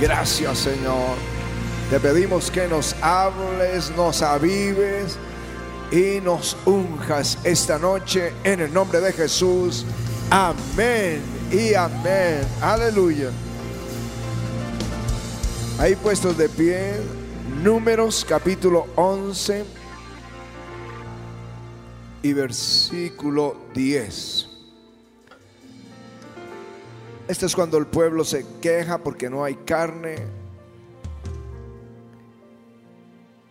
Gracias Señor. Te pedimos que nos hables, nos avives y nos unjas esta noche en el nombre de Jesús. Amén y amén. Aleluya. Ahí puestos de pie, números capítulo 11 y versículo 10. Esto es cuando el pueblo se queja porque no hay carne.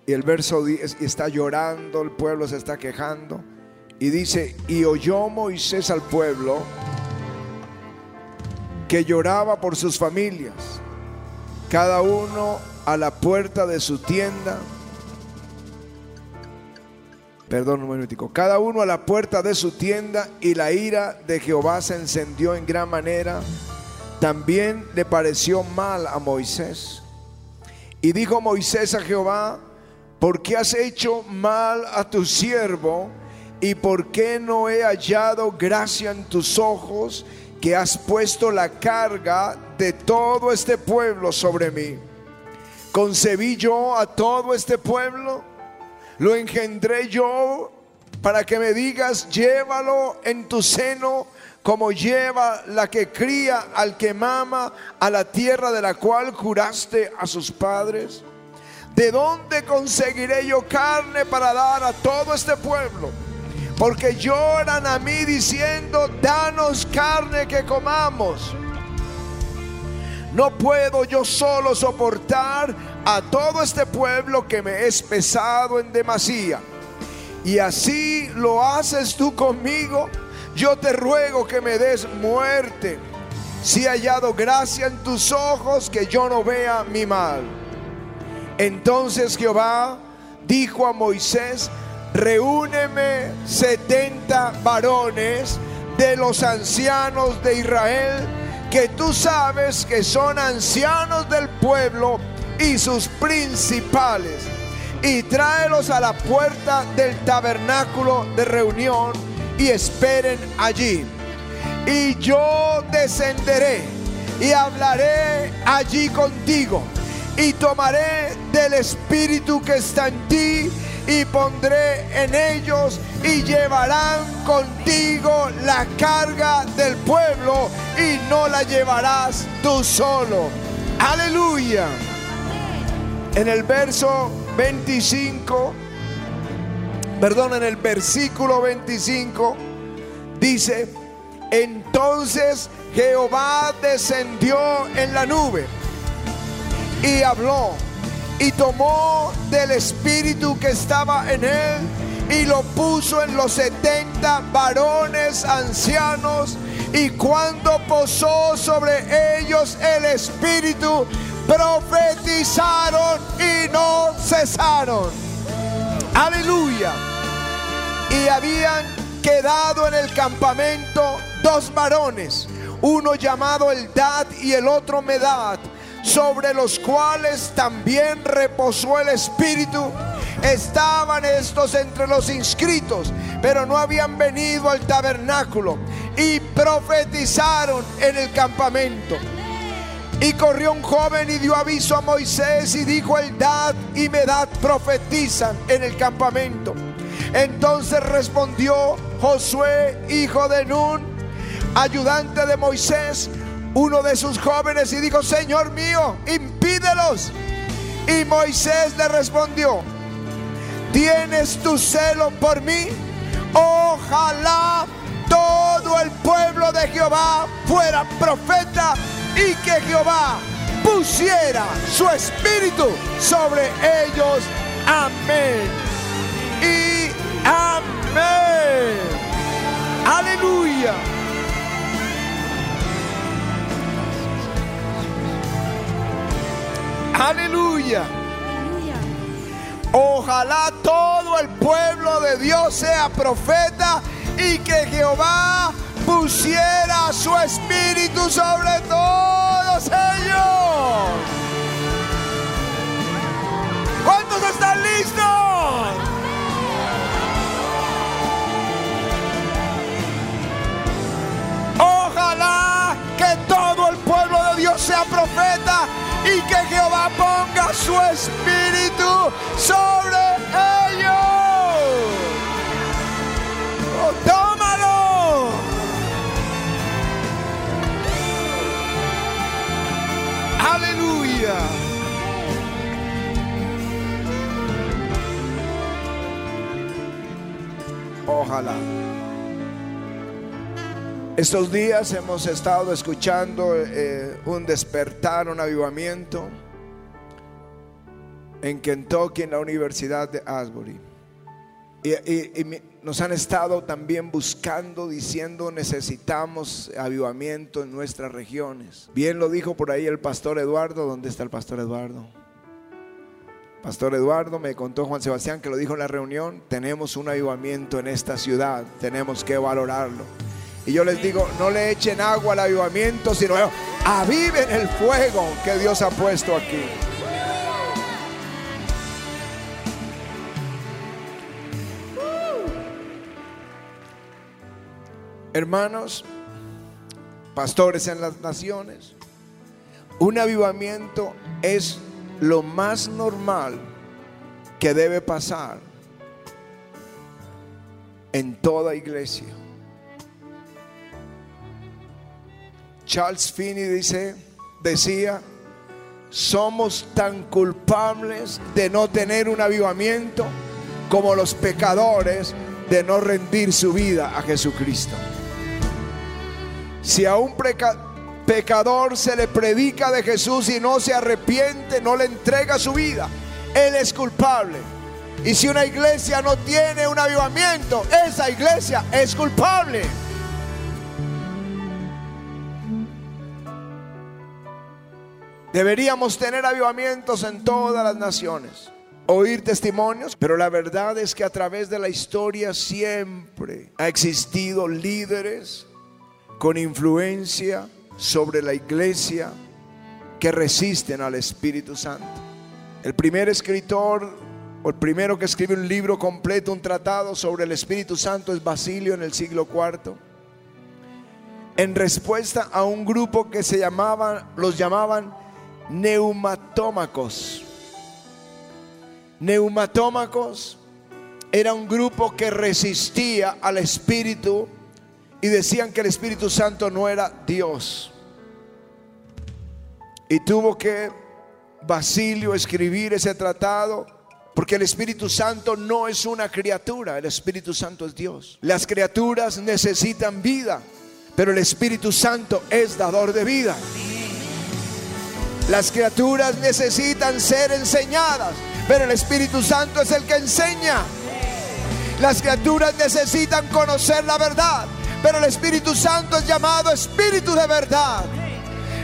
Y el verso 10 está llorando, el pueblo se está quejando. Y dice, y oyó Moisés al pueblo que lloraba por sus familias, cada uno a la puerta de su tienda. Perdón un momentico. Cada uno a la puerta de su tienda y la ira de Jehová se encendió en gran manera. También le pareció mal a Moisés. Y dijo Moisés a Jehová, ¿por qué has hecho mal a tu siervo? ¿Y por qué no he hallado gracia en tus ojos que has puesto la carga de todo este pueblo sobre mí? ¿Concebí yo a todo este pueblo? ¿Lo engendré yo para que me digas, llévalo en tu seno como lleva la que cría al que mama a la tierra de la cual juraste a sus padres? ¿De dónde conseguiré yo carne para dar a todo este pueblo? Porque lloran a mí diciendo, danos carne que comamos. No puedo yo solo soportar a todo este pueblo que me es pesado en demasía. Y así lo haces tú conmigo. Yo te ruego que me des muerte. Si he hallado gracia en tus ojos, que yo no vea mi mal. Entonces Jehová dijo a Moisés, reúneme setenta varones de los ancianos de Israel, que tú sabes que son ancianos del pueblo y sus principales, y tráelos a la puerta del tabernáculo de reunión y esperen allí. Y yo descenderé y hablaré allí contigo y tomaré del espíritu que está en ti y pondré en ellos y llevarán contigo la carga del pueblo y no la llevarás tú solo. Aleluya. En el verso 25, perdón, en el versículo 25 dice, entonces Jehová descendió en la nube y habló y tomó del espíritu que estaba en él y lo puso en los setenta varones ancianos y cuando posó sobre ellos el espíritu profetizaron y no cesaron aleluya y habían quedado en el campamento dos varones uno llamado Eldad y el otro Medad sobre los cuales también reposó el Espíritu. Estaban estos entre los inscritos, pero no habían venido al tabernáculo y profetizaron en el campamento. Y corrió un joven y dio aviso a Moisés y dijo, Eldad y Medad profetizan en el campamento. Entonces respondió Josué, hijo de Nun, ayudante de Moisés, uno de sus jóvenes y dijo, Señor mío, impídelos. Y Moisés le respondió, ¿tienes tu celo por mí? Ojalá todo el pueblo de Jehová fuera profeta y que Jehová pusiera su espíritu sobre ellos. Amén. Y amén. Aleluya. Aleluya. Ojalá todo el pueblo de Dios sea profeta y que Jehová pusiera su espíritu sobre todos ellos. ¿Cuántos están listos? Ojalá que todo el pueblo de Dios sea profeta y que Jehová ponga su espíritu sobre ellos. Aleluya. Ojalá. Estos días hemos estado escuchando eh, un despertar, un avivamiento en Kentucky, en la Universidad de Asbury. Y, nos han estado también buscando, diciendo necesitamos avivamiento en nuestras regiones. Bien lo dijo por ahí el pastor Eduardo. ¿Dónde está el pastor Eduardo? Pastor Eduardo me contó Juan Sebastián que lo dijo en la reunión. Tenemos un avivamiento en esta ciudad. Tenemos que valorarlo. Y yo les digo, no le echen agua al avivamiento, sino aviven el fuego que Dios ha puesto aquí. Hermanos, pastores en las naciones, un avivamiento es lo más normal que debe pasar en toda iglesia. Charles Finney dice, decía, somos tan culpables de no tener un avivamiento como los pecadores de no rendir su vida a Jesucristo. Si a un pecador se le predica de Jesús y no se arrepiente, no le entrega su vida, él es culpable. Y si una iglesia no tiene un avivamiento, esa iglesia es culpable. Deberíamos tener avivamientos en todas las naciones, oír testimonios, pero la verdad es que a través de la historia siempre ha existido líderes con influencia sobre la iglesia que resisten al Espíritu Santo. El primer escritor o el primero que escribe un libro completo, un tratado sobre el Espíritu Santo es Basilio en el siglo IV. En respuesta a un grupo que se llamaban, los llamaban neumatómacos. Neumatómacos era un grupo que resistía al Espíritu y decían que el Espíritu Santo no era Dios. Y tuvo que Basilio escribir ese tratado porque el Espíritu Santo no es una criatura, el Espíritu Santo es Dios. Las criaturas necesitan vida, pero el Espíritu Santo es dador de vida. Las criaturas necesitan ser enseñadas, pero el Espíritu Santo es el que enseña. Las criaturas necesitan conocer la verdad, pero el Espíritu Santo es llamado Espíritu de verdad.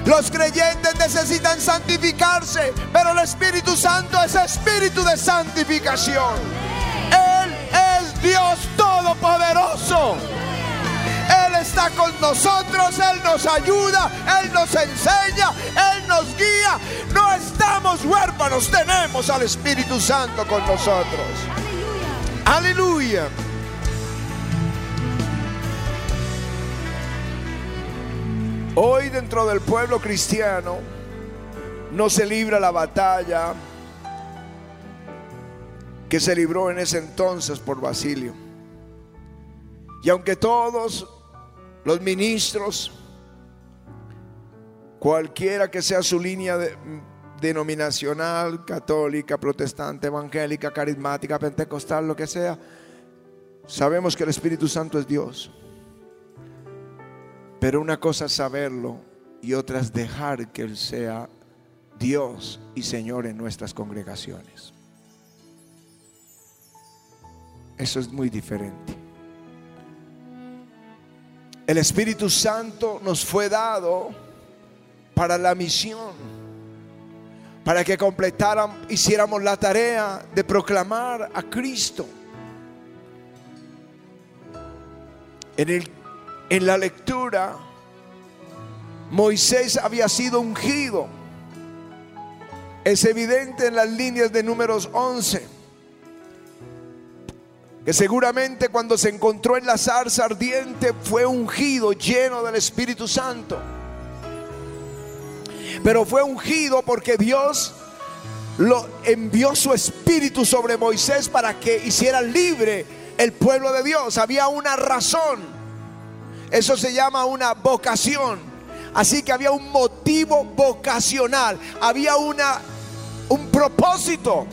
Los creyentes necesitan santificarse, pero el Espíritu Santo es Espíritu de santificación. Él es Dios Todopoderoso. Él está con nosotros, Él nos ayuda, Él nos enseña, Él nos guía. No estamos huérfanos, tenemos al Espíritu Santo con nosotros. Aleluya. Hoy dentro del pueblo cristiano no se libra la batalla que se libró en ese entonces por Basilio. Y aunque todos los ministros, cualquiera que sea su línea denominacional, católica, protestante, evangélica, carismática, pentecostal, lo que sea, sabemos que el Espíritu Santo es Dios. Pero una cosa es saberlo y otra es dejar que Él sea Dios y Señor en nuestras congregaciones. Eso es muy diferente. El Espíritu Santo nos fue dado para la misión, para que completaran, hiciéramos la tarea de proclamar a Cristo. En, el, en la lectura, Moisés había sido ungido. Es evidente en las líneas de números 11 que seguramente cuando se encontró en la zarza ardiente fue ungido, lleno del Espíritu Santo. Pero fue ungido porque Dios lo envió su espíritu sobre Moisés para que hiciera libre el pueblo de Dios. Había una razón. Eso se llama una vocación. Así que había un motivo vocacional, había una un propósito.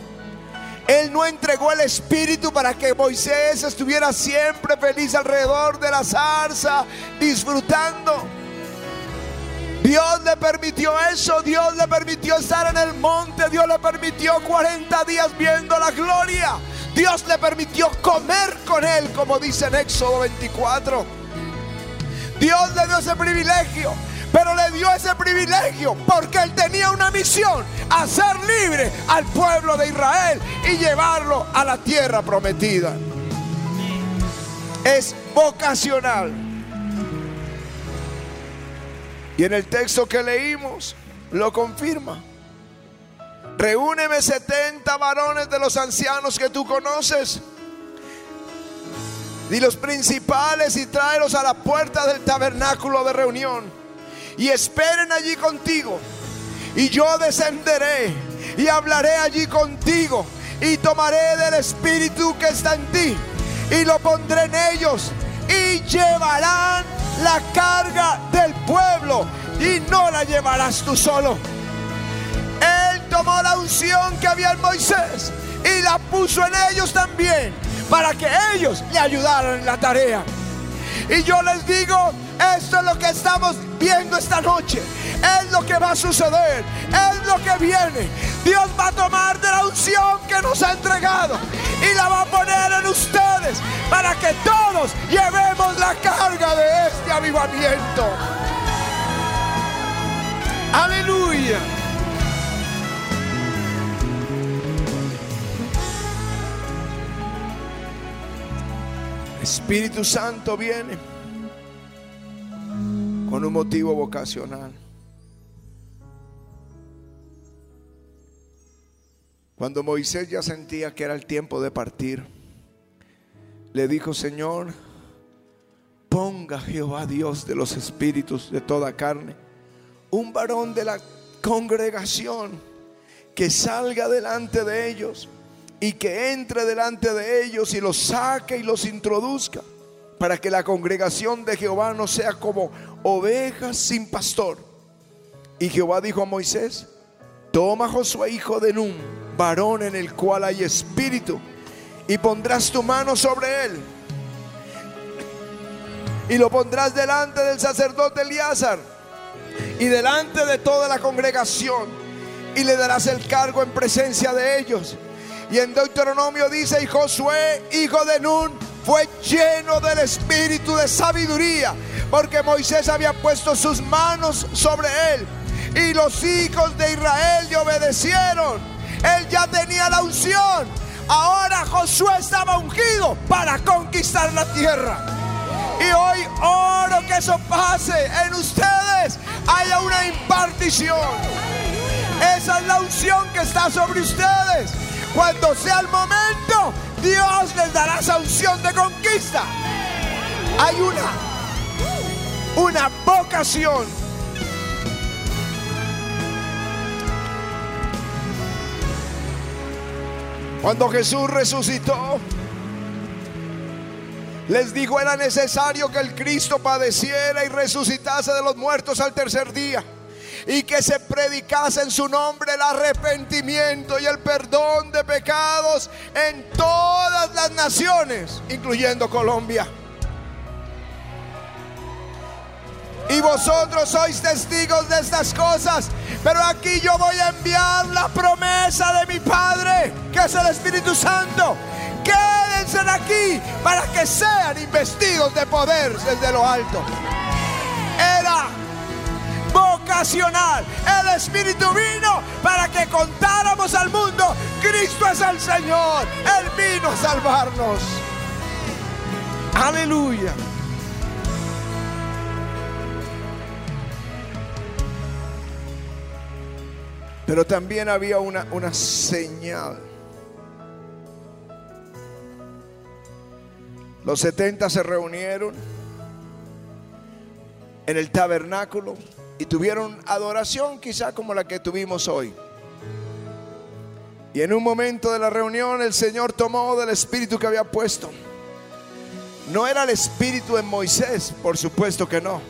Él no entregó el espíritu para que Moisés estuviera siempre feliz alrededor de la zarza, disfrutando. Dios le permitió eso, Dios le permitió estar en el monte, Dios le permitió 40 días viendo la gloria. Dios le permitió comer con él, como dice en Éxodo 24. Dios le dio ese privilegio, pero le dio ese privilegio porque él tenía una misión, hacer libre al pueblo de Israel y llevarlo a la tierra prometida. Es vocacional. Y en el texto que leímos lo confirma. Reúneme 70 varones de los ancianos que tú conoces. Y los principales y tráelos a la puerta del tabernáculo de reunión. Y esperen allí contigo. Y yo descenderé y hablaré allí contigo. Y tomaré del espíritu que está en ti. Y lo pondré en ellos. Y llevarán la carga del pueblo y no la llevarás tú solo. Él tomó la unción que había en Moisés y la puso en ellos también para que ellos le ayudaran en la tarea. Y yo les digo, esto es lo que estamos viendo esta noche. Es lo que va a suceder. Es lo que viene. Dios va a tomar de la unción que nos ha entregado y la va a poner en ustedes para que todos llevemos la carga de este avivamiento. Aleluya. Espíritu Santo viene con un motivo vocacional. Cuando Moisés ya sentía que era el tiempo de partir, le dijo, Señor, ponga Jehová Dios de los espíritus de toda carne, un varón de la congregación que salga delante de ellos y que entre delante de ellos y los saque y los introduzca para que la congregación de Jehová no sea como ovejas sin pastor. Y Jehová dijo a Moisés, toma Josué hijo de Nun, varón en el cual hay espíritu, y pondrás tu mano sobre él. Y lo pondrás delante del sacerdote Elíasar y delante de toda la congregación, y le darás el cargo en presencia de ellos. Y en Deuteronomio dice, y Josué, hijo de Nun, fue lleno del espíritu de sabiduría, porque Moisés había puesto sus manos sobre él. Y los hijos de Israel le obedecieron. Él ya tenía la unción. Ahora Josué estaba ungido para conquistar la tierra. Y hoy oro que eso pase en ustedes. Haya una impartición. Esa es la unción que está sobre ustedes. Cuando sea el momento, Dios les dará esa unción de conquista. Hay una, una vocación. Cuando Jesús resucitó, les dijo era necesario que el Cristo padeciera y resucitase de los muertos al tercer día y que se predicase en su nombre el arrepentimiento y el perdón de pecados en todas las naciones, incluyendo Colombia. Y vosotros sois testigos de estas cosas. Pero aquí yo voy a enviar la promesa de mi Padre, que es el Espíritu Santo. Quédense aquí para que sean investidos de poder desde lo alto. Era vocacional. El Espíritu vino para que contáramos al mundo, Cristo es el Señor. Él vino a salvarnos. Aleluya. Pero también había una, una señal. Los 70 se reunieron en el tabernáculo y tuvieron adoración quizá como la que tuvimos hoy. Y en un momento de la reunión el Señor tomó del espíritu que había puesto. No era el espíritu en Moisés, por supuesto que no.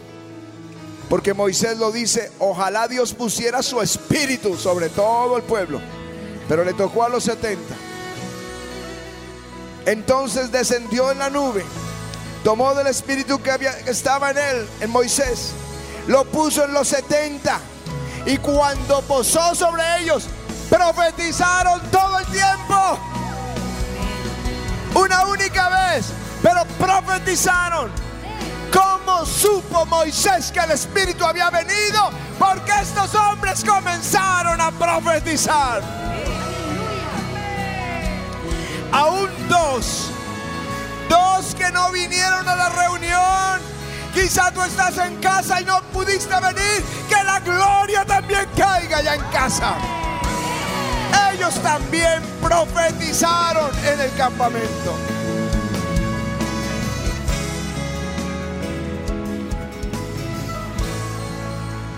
Porque Moisés lo dice, ojalá Dios pusiera su espíritu sobre todo el pueblo. Pero le tocó a los 70. Entonces descendió en la nube, tomó del espíritu que, había, que estaba en él, en Moisés, lo puso en los 70. Y cuando posó sobre ellos, profetizaron todo el tiempo. Una única vez, pero profetizaron. ¿Cómo supo Moisés que el Espíritu había venido? Porque estos hombres comenzaron a profetizar. Aún dos, dos que no vinieron a la reunión. Quizá tú estás en casa y no pudiste venir. Que la gloria también caiga ya en casa. Ellos también profetizaron en el campamento.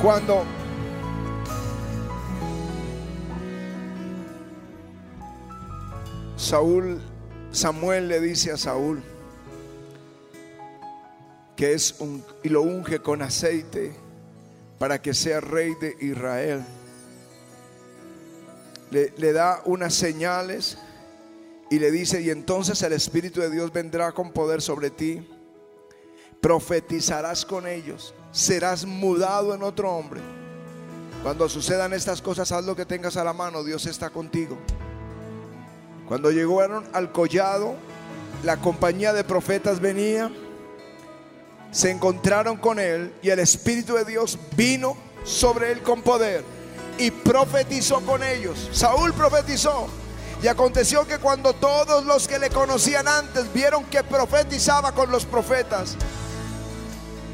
Cuando Saúl, Samuel le dice a Saúl que es un, y lo unge con aceite para que sea rey de Israel. Le, le da unas señales y le dice, y entonces el Espíritu de Dios vendrá con poder sobre ti, profetizarás con ellos serás mudado en otro hombre. Cuando sucedan estas cosas, haz lo que tengas a la mano, Dios está contigo. Cuando llegaron al collado, la compañía de profetas venía, se encontraron con él y el Espíritu de Dios vino sobre él con poder y profetizó con ellos. Saúl profetizó. Y aconteció que cuando todos los que le conocían antes vieron que profetizaba con los profetas,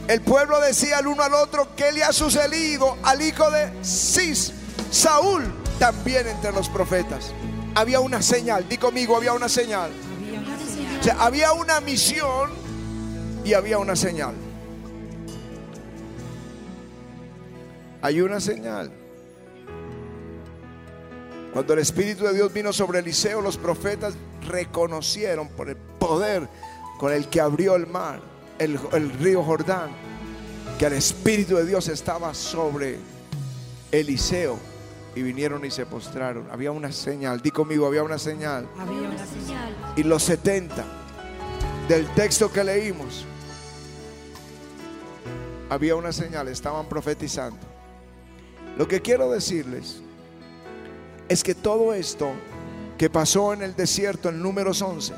el pueblo decía el uno al otro, ¿qué le ha sucedido al hijo de Cis? Saúl también entre los profetas. Había una señal, di conmigo, había una señal. Había una señal. O sea, había una misión y había una señal. Hay una señal. Cuando el Espíritu de Dios vino sobre Eliseo, los profetas reconocieron por el poder con el que abrió el mar el, río Jordán, que el Espíritu de Dios estaba sobre Eliseo y vinieron y se postraron. Había una señal, di conmigo, había una señal. Había una señal. Y los 70 del texto que leímos, había una señal, estaban profetizando. Lo que quiero decirles es que todo esto que pasó en el desierto en números 11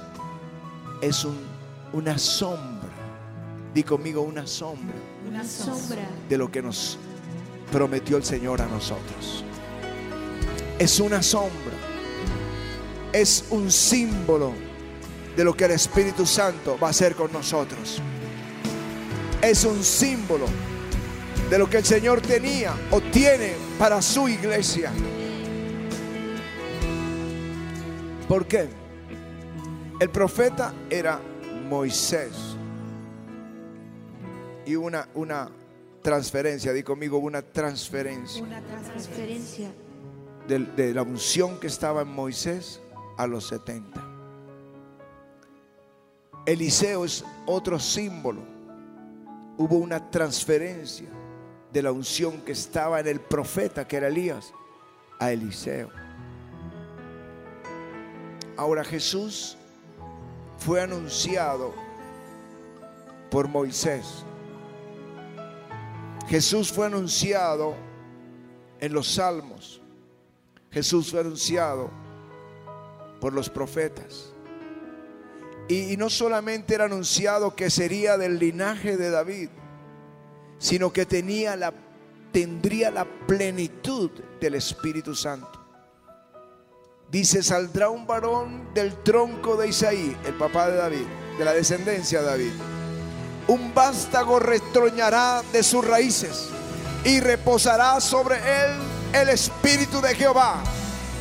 es un, una sombra Di conmigo una sombra. Una sombra. De lo que nos prometió el Señor a nosotros. Es una sombra. Es un símbolo de lo que el Espíritu Santo va a hacer con nosotros. Es un símbolo de lo que el Señor tenía o tiene para su iglesia. ¿Por qué? El profeta era Moisés y una, una transferencia, di conmigo, una transferencia. Una transferencia. De, de la unción que estaba en Moisés a los 70. Eliseo es otro símbolo. Hubo una transferencia de la unción que estaba en el profeta, que era Elías, a Eliseo. Ahora Jesús fue anunciado por Moisés. Jesús fue anunciado en los salmos. Jesús fue anunciado por los profetas. Y, no solamente era anunciado que sería del linaje de David, sino que tenía la, tendría la plenitud del Espíritu Santo. Dice, saldrá un varón del tronco de Isaí, el papá de David, de la descendencia de David un vástago retroñará de sus raíces y reposará sobre él el espíritu de Jehová,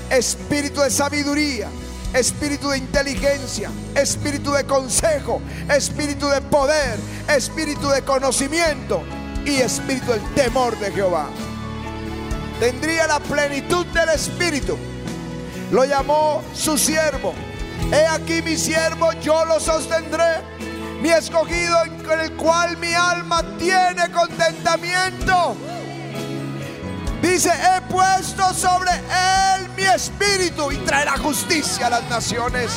espíritu de sabiduría, espíritu de inteligencia, espíritu de consejo, espíritu de poder, espíritu de conocimiento y espíritu del temor de Jehová. Tendría la plenitud del espíritu. Lo llamó su siervo. He aquí mi siervo, yo lo sostendré. Mi escogido en el cual mi alma tiene contentamiento. Dice, he puesto sobre él mi espíritu y traerá justicia a las naciones.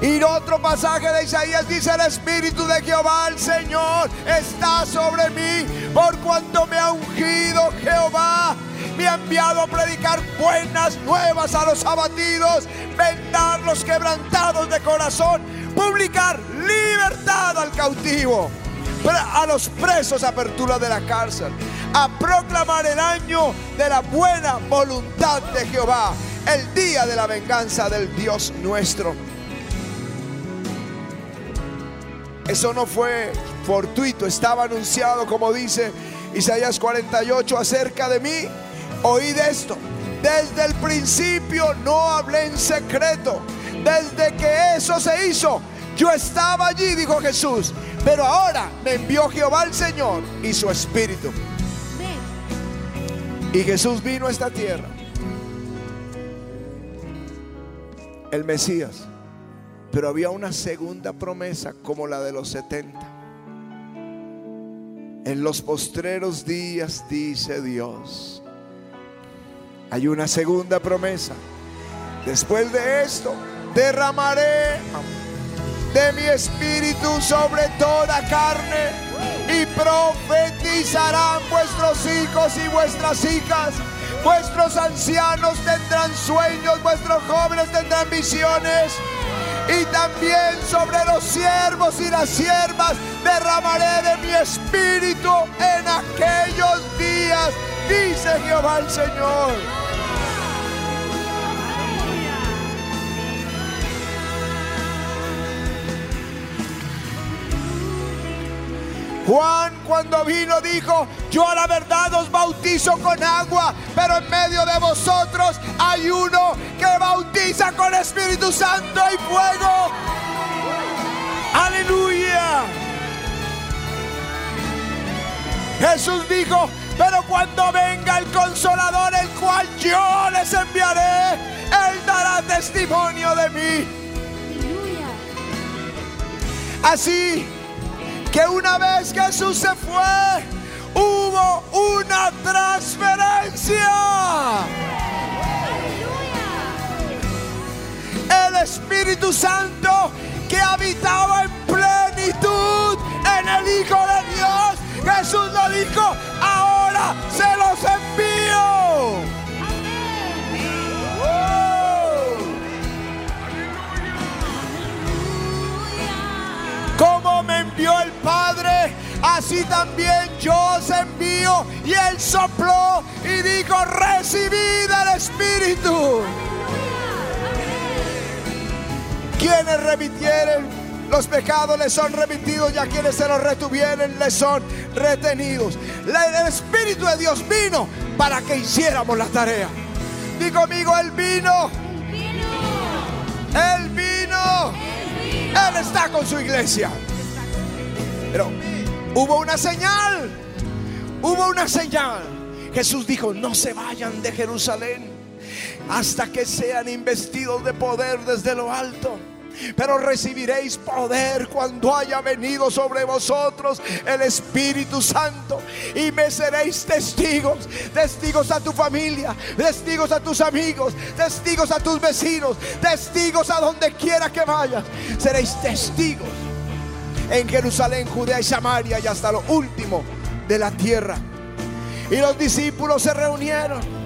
Y otro pasaje de Isaías dice, el Espíritu de Jehová, el Señor, está sobre mí, por cuanto me ha ungido Jehová. Me ha enviado a predicar buenas nuevas a los abatidos, vendar los quebrantados de corazón, publicar libertad al cautivo, a los presos apertura de la cárcel, a proclamar el año de la buena voluntad de Jehová, el día de la venganza del Dios nuestro. Eso no fue fortuito, estaba anunciado como dice Isaías 48 acerca de mí. Oíd esto, desde el principio no hablé en secreto, desde que eso se hizo, yo estaba allí, dijo Jesús, pero ahora me envió Jehová el Señor y su Espíritu. Y Jesús vino a esta tierra, el Mesías pero había una segunda promesa como la de los 70. En los postreros días, dice Dios, hay una segunda promesa. Después de esto, derramaré de mi espíritu sobre toda carne y profetizarán vuestros hijos y vuestras hijas. Vuestros ancianos tendrán sueños, vuestros jóvenes tendrán visiones y también sobre los siervos y las siervas derramaré de mi espíritu en aquellos días, dice Jehová el Señor. Juan cuando vino dijo, yo a la verdad os bautizo con agua, pero en medio de vosotros hay uno que bautiza con Espíritu Santo y fuego. Aleluya. Jesús dijo, pero cuando venga el consolador, el cual yo les enviaré, él dará testimonio de mí. Así que una vez Jesús se fue, hubo una transferencia. El Espíritu Santo que habitaba en plenitud en el Hijo de Dios, Jesús lo dijo, ahora se los envío. Como me envió el Padre, así también yo os envío. Y él sopló y dijo, recibid el Espíritu. Quienes remitieren los pecados les son remitidos y a quienes se los retuvieren les son retenidos. El Espíritu de Dios vino para que hiciéramos la tarea. Digo conmigo, el vino. El vino. Él está con su iglesia. Pero hubo una señal. Hubo una señal. Jesús dijo, no se vayan de Jerusalén hasta que sean investidos de poder desde lo alto pero recibiréis poder cuando haya venido sobre vosotros el Espíritu Santo y me seréis testigos, testigos a tu familia, testigos a tus amigos, testigos a tus vecinos, testigos a donde quiera que vayas, seréis testigos en Jerusalén, Judea y Samaria y hasta lo último de la tierra. Y los discípulos se reunieron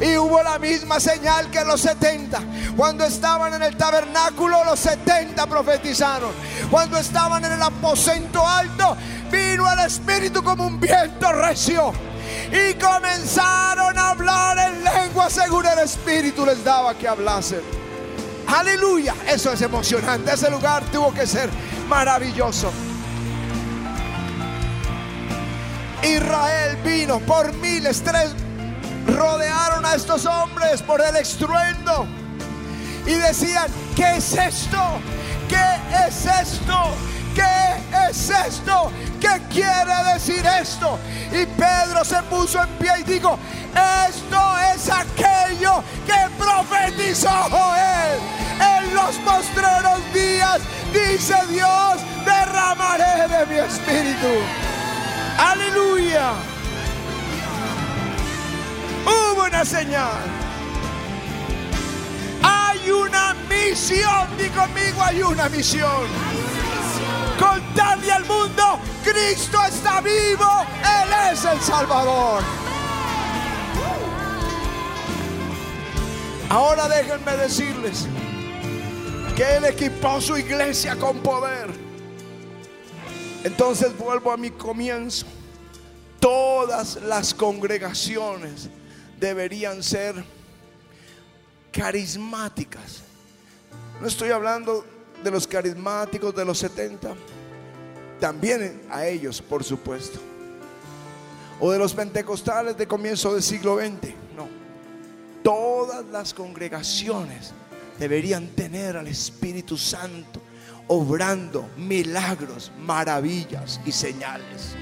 y hubo la misma señal que los 70. Cuando estaban en el tabernáculo, los 70 profetizaron. Cuando estaban en el aposento alto, vino el Espíritu como un viento recio. Y comenzaron a hablar en lengua según el Espíritu les daba que hablasen. Aleluya, eso es emocionante. Ese lugar tuvo que ser maravilloso. Israel vino por miles, tres rodearon a estos hombres por el estruendo y decían, ¿qué es esto? ¿Qué es esto? ¿Qué es esto? ¿Qué ¿qué quiere decir esto? Y Pedro se puso en pie y dijo, esto es aquello que profetizó Joel. En los postreros días, dice Dios, derramaré de mi espíritu. Aleluya. Señal. Hay una misión. Di conmigo, hay una misión. Contarle al mundo, Cristo está vivo. Él es el Salvador. Ahora déjenme decirles que Él equipó su iglesia con poder. Entonces vuelvo a mi comienzo. Todas las congregaciones deberían ser carismáticas. No estoy hablando de los carismáticos de los 70, también a ellos, por supuesto. O de los pentecostales de comienzo del siglo XX. No. Todas las congregaciones deberían tener al Espíritu Santo obrando milagros, maravillas y señales.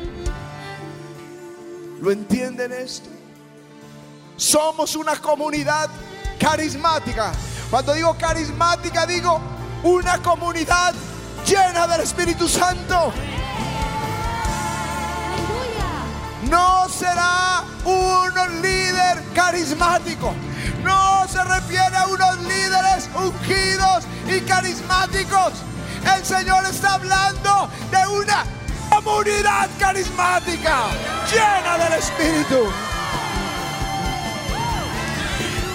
¿Lo entienden esto? Somos una comunidad carismática. Cuando digo carismática, digo una comunidad llena del Espíritu Santo. No será un líder carismático. No se refiere a unos líderes ungidos y carismáticos. El Señor está hablando de una comunidad carismática llena del Espíritu.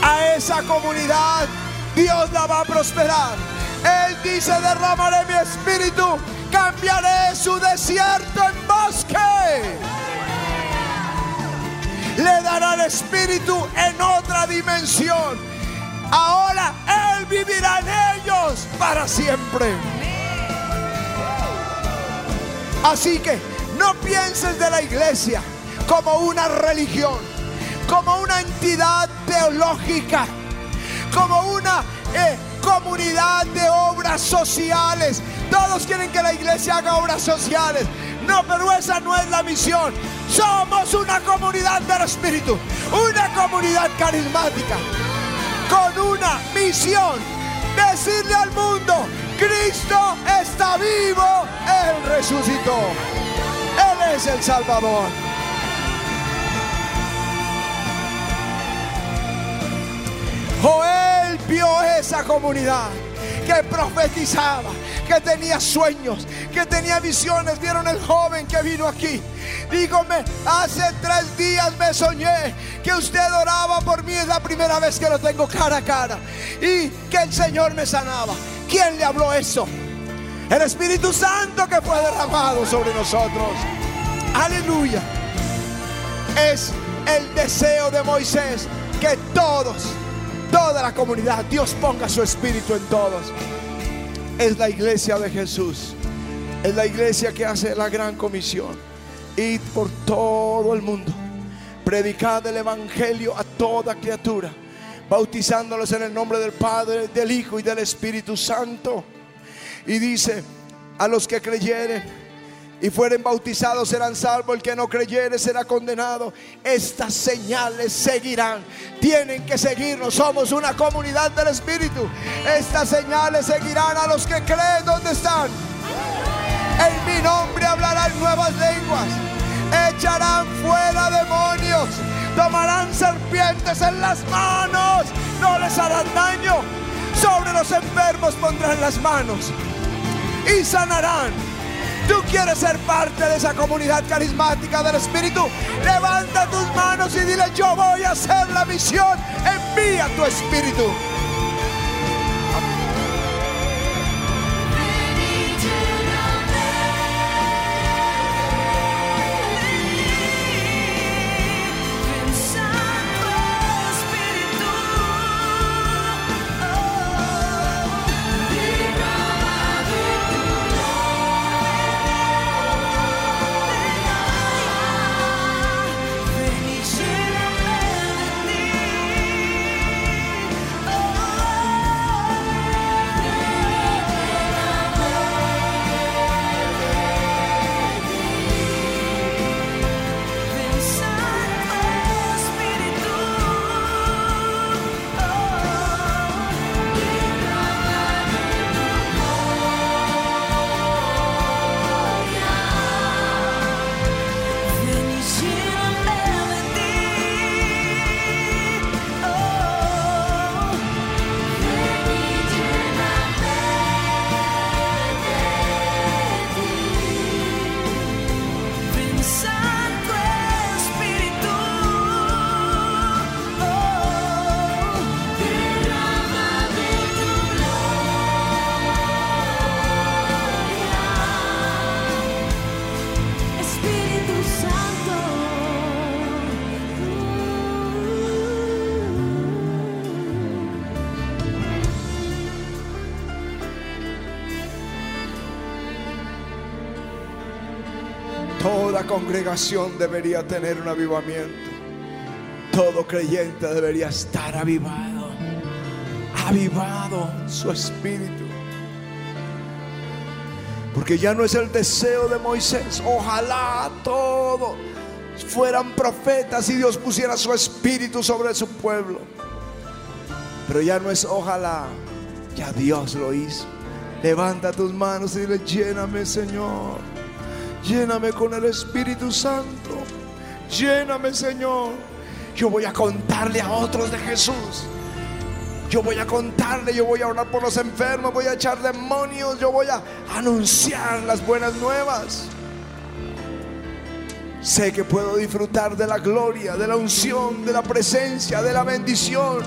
A esa comunidad Dios la va a prosperar. Él dice, derramaré mi espíritu, cambiaré su desierto en bosque. Le dará el espíritu en otra dimensión. Ahora Él vivirá en ellos para siempre. Así que no pienses de la iglesia como una religión, como una entidad teológica, como una eh, comunidad de obras sociales. Todos quieren que la iglesia haga obras sociales. No, pero esa no es la misión. Somos una comunidad del Espíritu, una comunidad carismática, con una misión. Decirle al mundo, Cristo está vivo, Él resucitó. Él es el Salvador. Joel vio esa comunidad que profetizaba, que tenía sueños, que tenía visiones. Vieron el joven que vino aquí. Dígame, hace tres días me soñé que usted oraba por mí. Es la primera vez que lo tengo cara a cara. Y que el Señor me sanaba. ¿Quién le habló eso? El Espíritu Santo que fue derramado sobre nosotros. Aleluya. Es el deseo de Moisés que todos toda la comunidad, Dios ponga su espíritu en todos. Es la iglesia de Jesús. Es la iglesia que hace la gran comisión. Id por todo el mundo. Predicad el evangelio a toda criatura. Bautizándolos en el nombre del Padre, del Hijo y del Espíritu Santo. Y dice, a los que creyeren y fueren bautizados serán salvos, el que no creyere será condenado. Estas señales seguirán, tienen que seguirnos, somos una comunidad del Espíritu. Estas señales seguirán a los que creen donde están. En mi nombre hablarán nuevas lenguas, echarán fuera demonios, tomarán serpientes en las manos, no les harán daño. Sobre los enfermos pondrán las manos y sanarán Tú quieres ser parte de esa comunidad carismática del Espíritu. Levanta tus manos y dile, yo voy a hacer la misión. Envía tu Espíritu. Congregación debería tener un avivamiento. Todo creyente debería estar avivado. Avivado su espíritu. Porque ya no es el deseo de Moisés. Ojalá todos fueran profetas y Dios pusiera su espíritu sobre su pueblo. Pero ya no es ojalá. Ya Dios lo hizo. Levanta tus manos y dile, lléname Señor. Lléname con el Espíritu Santo. Lléname Señor. Yo voy a contarle a otros de Jesús. Yo voy a contarle, yo voy a orar por los enfermos, voy a echar demonios, yo voy a anunciar las buenas nuevas. Sé que puedo disfrutar de la gloria, de la unción, de la presencia, de la bendición,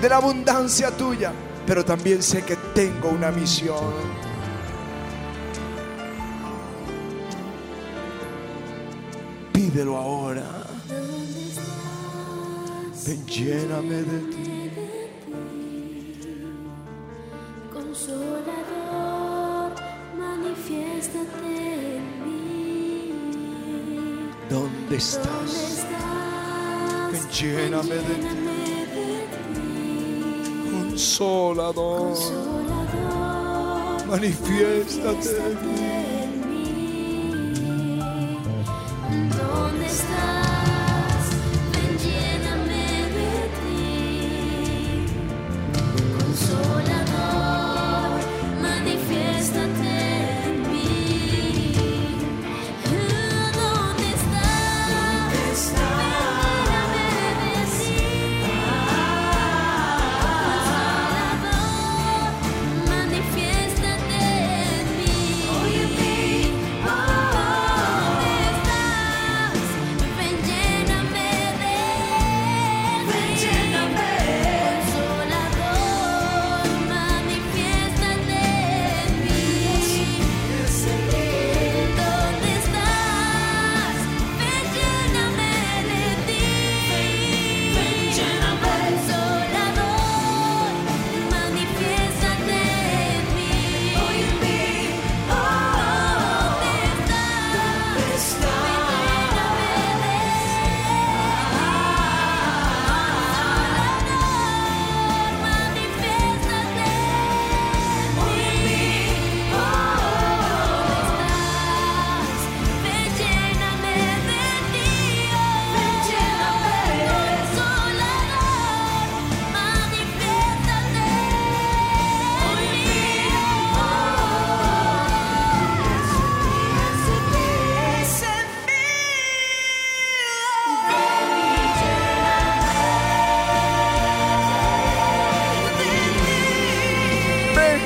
de la abundancia tuya, pero también sé que tengo una misión. Pídelo ahora. Ven, lléname de ti. Consolador, manifiéstate en mí. ¿Dónde ¿Dónde estás? Ven, lléname de ti. Consolador, manifiéstate en mí.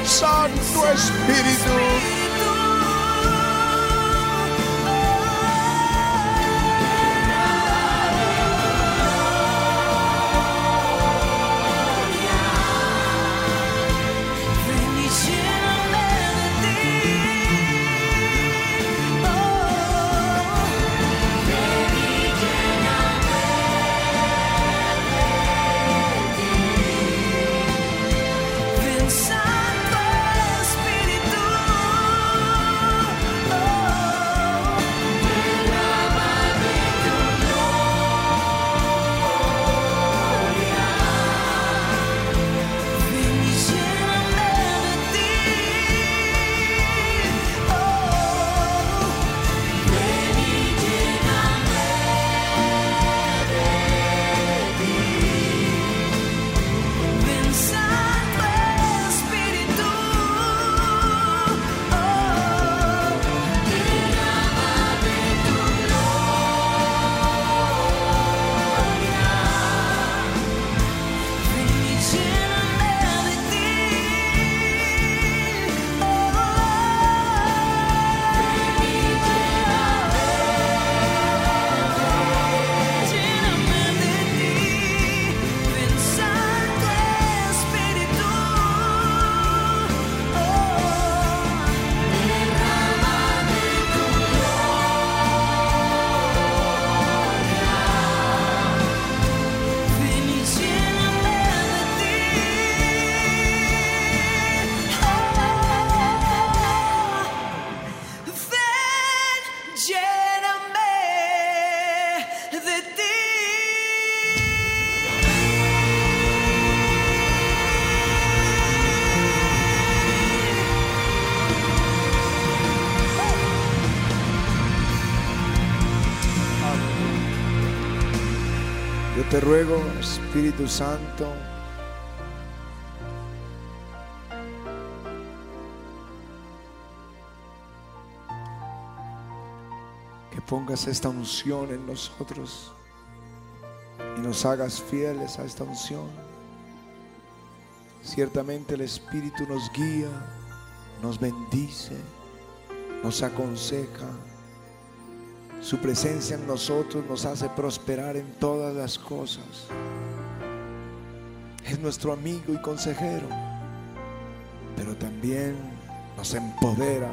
Santo Espírito. Ruego, Espíritu Santo, que pongas esta unción en nosotros y nos hagas fieles a esta unción. Ciertamente el Espíritu nos guía, nos bendice, nos aconseja. Su presencia en nosotros nos hace prosperar en todas las cosas. Es nuestro amigo y consejero, pero también nos empodera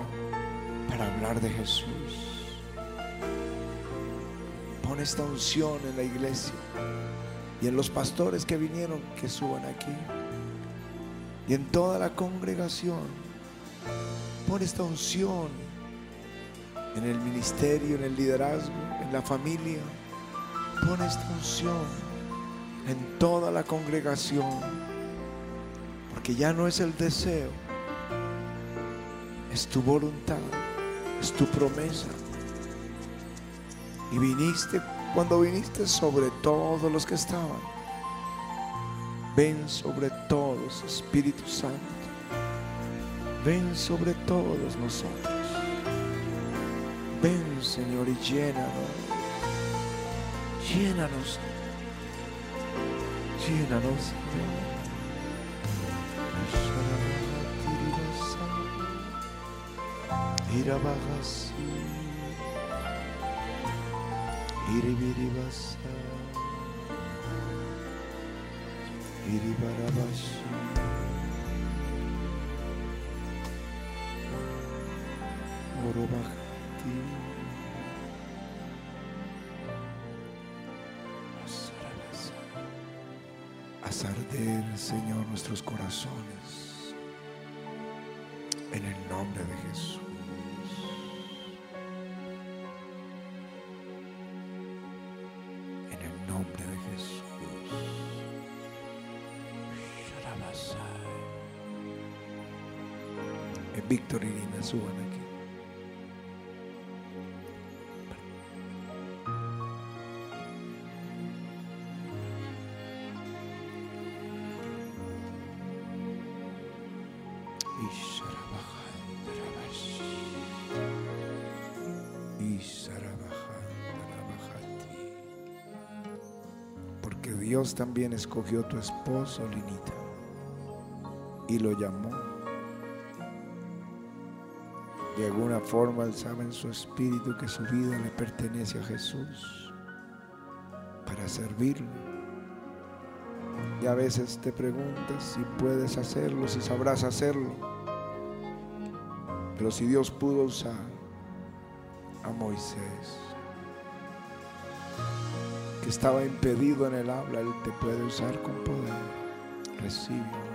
para hablar de Jesús. Pon esta unción en la iglesia y en los pastores que vinieron que suban aquí y en toda la congregación. Pon esta unción en el ministerio, en el liderazgo, en la familia. Pon esta unción en toda la congregación, porque ya no es el deseo, es tu voluntad, es tu promesa. Y viniste cuando viniste sobre todos los que estaban. Ven sobre todos, Espíritu Santo. Ven sobre todos nosotros. Ven, Señor, y llénanos. Llénanos. Llénanos, Señor. Irabagasi. Iribiribasa. Iribarabashi. Señor, nuestros corazones. En el nombre de Jesús. En el nombre de Jesús. Sharabasai. Eh, Víctor y Irina suban aquí. También escogió tu esposo, Linita, y lo llamó. De alguna forma él sabe en su espíritu que su vida le pertenece a Jesús para servirlo. Y a veces te preguntas si puedes hacerlo, si sabrás hacerlo. Pero si Dios pudo usar a Moisés, que estaba impedido en el habla, Él te puede usar con poder. Recibe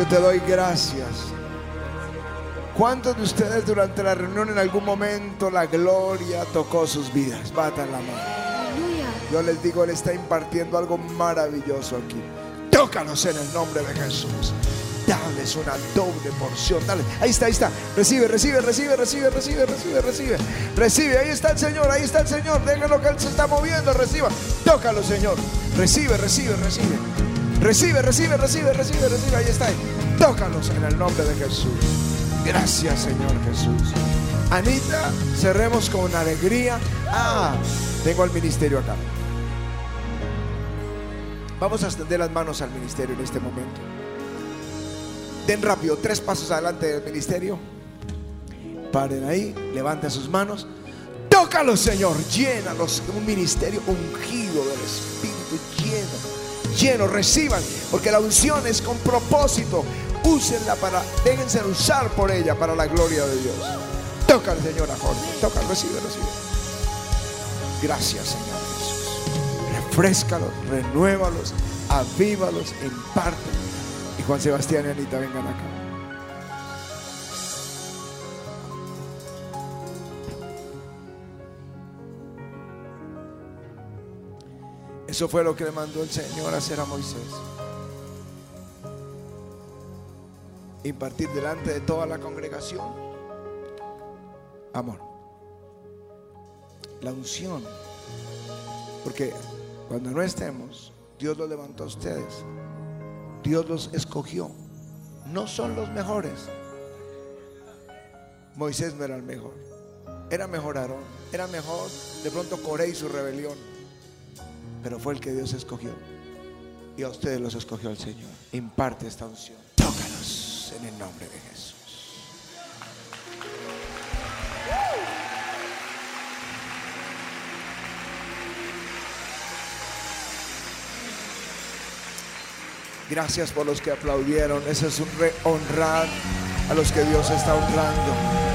yo te doy gracias. ¿Cuántos de ustedes durante la reunión en algún momento la gloria tocó sus vidas? Batan la mano. Yo les digo, Él está impartiendo algo maravilloso aquí. Tócalos en el nombre de Jesús. Dales una doble porción. Dale. Ahí está, ahí está. Recibe, recibe, recibe, recibe, recibe, recibe, recibe. Recibe. Ahí está el Señor, ahí está el Señor. Déjalo que Él se está moviendo. Reciba. Tócalo, Señor. Recibe, recibe, recibe. Recibe, recibe, recibe, recibe, recibe. Ahí está. Tócalos en el nombre de Jesús. Gracias, Señor Jesús. Anita, cerremos con alegría. Ah, tengo al ministerio acá. Vamos a extender las manos al ministerio en este momento. Den rápido, tres pasos adelante del ministerio. Paren ahí, levanten sus manos. Tócalos, Señor. Llénalos. Un ministerio ungido del Espíritu lleno. Lleno, reciban. Porque la unción es con propósito. Úsenla para, déjense usar por ella para la gloria de Dios. Toca al Señor a Jorge. Toca, recibe, recibe. Gracias, Señor Jesús. Refrescalos, renuévalos, avívalos, imparte. Y Juan Sebastián y Anita vengan acá. Eso fue lo que le mandó el Señor a hacer a Moisés. Impartir delante de toda la congregación amor. La unción. Porque cuando no estemos, Dios los levantó a ustedes. Dios los escogió. No son los mejores. Moisés no era el mejor. Era mejor Aarón. Era mejor de pronto Coré y su rebelión. Pero fue el que Dios escogió. Y a ustedes los escogió el Señor. Imparte esta unción. Tócalos en el nombre de Jesús. Gracias por los que aplaudieron. Ese es un honrar a los que Dios está honrando.